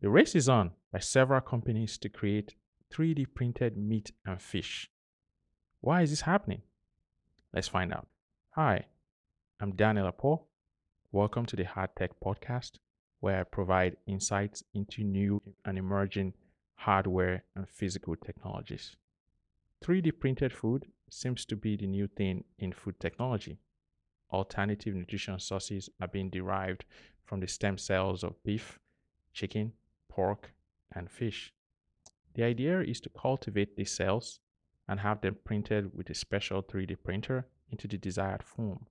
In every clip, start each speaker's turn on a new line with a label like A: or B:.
A: The race is on by several companies to create 3D printed meat and fish. Why is this happening? Let's find out. Hi, I'm Daniel Apo. Welcome to the Hard Tech Podcast, where I provide insights into new and emerging hardware and physical technologies. 3D printed food seems to be the new thing in food technology. Alternative nutrition sources are being derived from the stem cells of beef, chicken, pork, and fish. The idea is to cultivate these cells and have them printed with a special 3D printer into the desired form.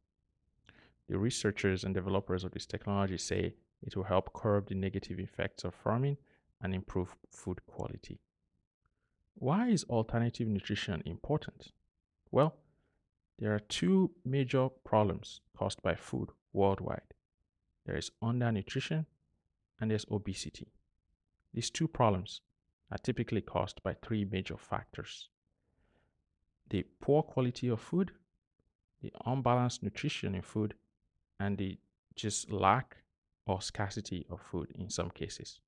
A: The researchers and developers of this technology say it will help curb the negative effects of farming and improve food quality. Why is alternative nutrition important? Well, there are two major problems caused by food worldwide there is undernutrition and there's obesity. These two problems are typically caused by three major factors the poor quality of food, the unbalanced nutrition in food, and the just lack or scarcity of food in some cases.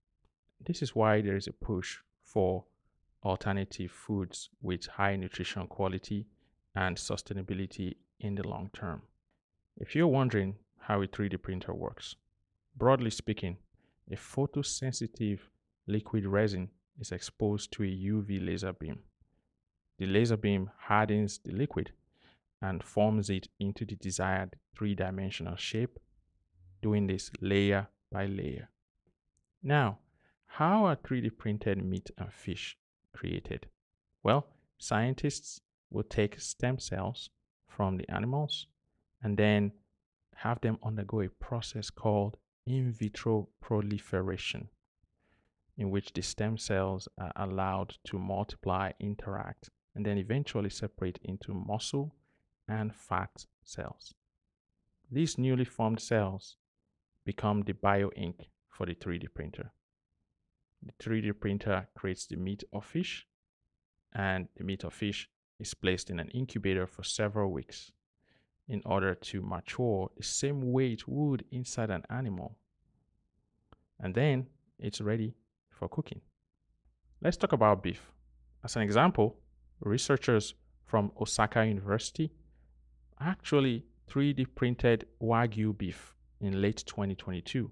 A: This is why there is a push for alternative foods with high nutrition quality and sustainability in the long term. If you're wondering how a 3D printer works, broadly speaking, a photosensitive liquid resin is exposed to a UV laser beam. The laser beam hardens the liquid and forms it into the desired three dimensional shape, doing this layer by layer. Now, how are 3D printed meat and fish created? Well, scientists will take stem cells from the animals and then have them undergo a process called in vitro proliferation, in which the stem cells are allowed to multiply, interact, and then eventually separate into muscle and fat cells. These newly formed cells become the bio ink for the 3D printer. The 3D printer creates the meat of fish, and the meat of fish is placed in an incubator for several weeks in order to mature the same way it would inside an animal. And then it's ready for cooking. Let's talk about beef. As an example, researchers from Osaka University actually 3D printed Wagyu beef in late 2022.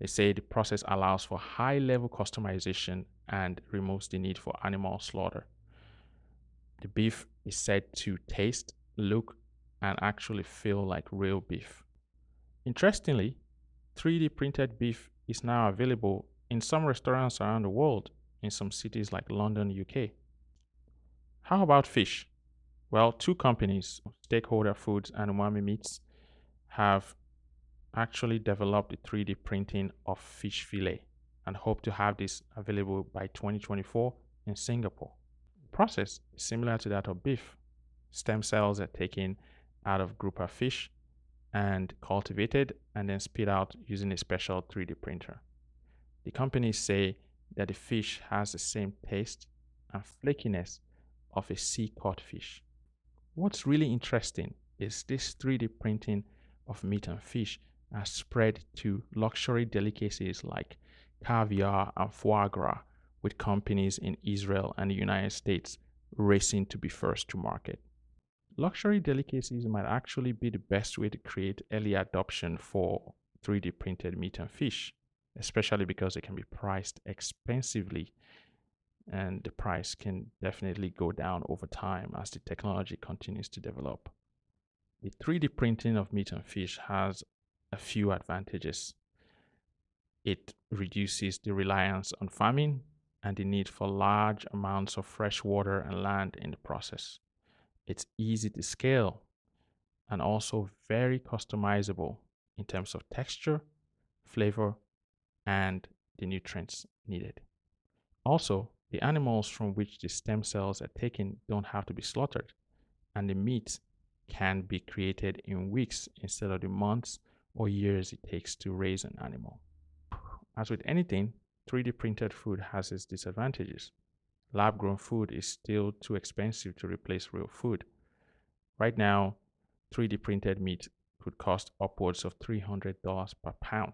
A: They say the process allows for high level customization and removes the need for animal slaughter. The beef is said to taste, look, and actually feel like real beef. Interestingly, 3D printed beef is now available in some restaurants around the world, in some cities like London, UK. How about fish? Well, two companies, Steakholder Foods and Umami Meats, have actually developed the 3D printing of fish fillet and hope to have this available by 2024 in Singapore. The process is similar to that of beef. Stem cells are taken out of grouper fish and cultivated and then spit out using a special 3D printer. The companies say that the fish has the same taste and flakiness of a sea caught fish. What's really interesting is this 3D printing of meat and fish has spread to luxury delicacies like caviar and foie gras, with companies in Israel and the United States racing to be first to market. Luxury delicacies might actually be the best way to create early adoption for 3D printed meat and fish, especially because it can be priced expensively and the price can definitely go down over time as the technology continues to develop. The 3D printing of meat and fish has a few advantages. It reduces the reliance on farming and the need for large amounts of fresh water and land in the process. It's easy to scale and also very customizable in terms of texture, flavor, and the nutrients needed. Also, the animals from which the stem cells are taken don't have to be slaughtered, and the meat can be created in weeks instead of the months or years it takes to raise an animal. As with anything, 3D printed food has its disadvantages. Lab grown food is still too expensive to replace real food. Right now, 3D printed meat could cost upwards of $300 per pound.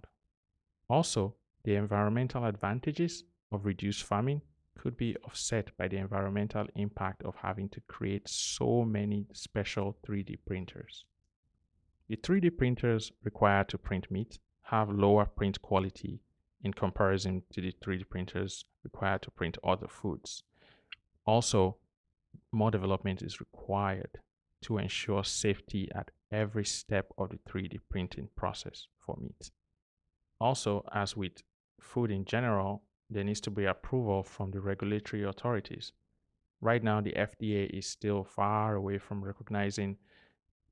A: Also, the environmental advantages of reduced farming could be offset by the environmental impact of having to create so many special 3D printers. The 3D printers required to print meat have lower print quality in comparison to the 3D printers required to print other foods. Also, more development is required to ensure safety at every step of the 3D printing process for meat. Also, as with food in general, there needs to be approval from the regulatory authorities. Right now, the FDA is still far away from recognizing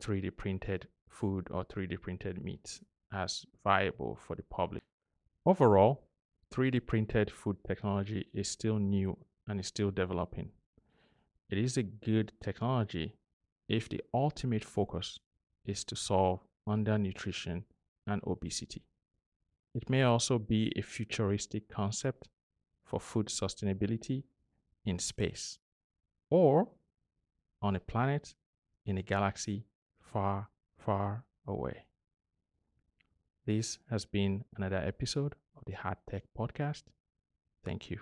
A: 3D printed food or 3D printed meat as viable for the public. Overall, 3D printed food technology is still new and is still developing. It is a good technology if the ultimate focus is to solve undernutrition and obesity. It may also be a futuristic concept for food sustainability in space or on a planet in a galaxy far, far away. This has been another episode of the Hard Tech Podcast. Thank you.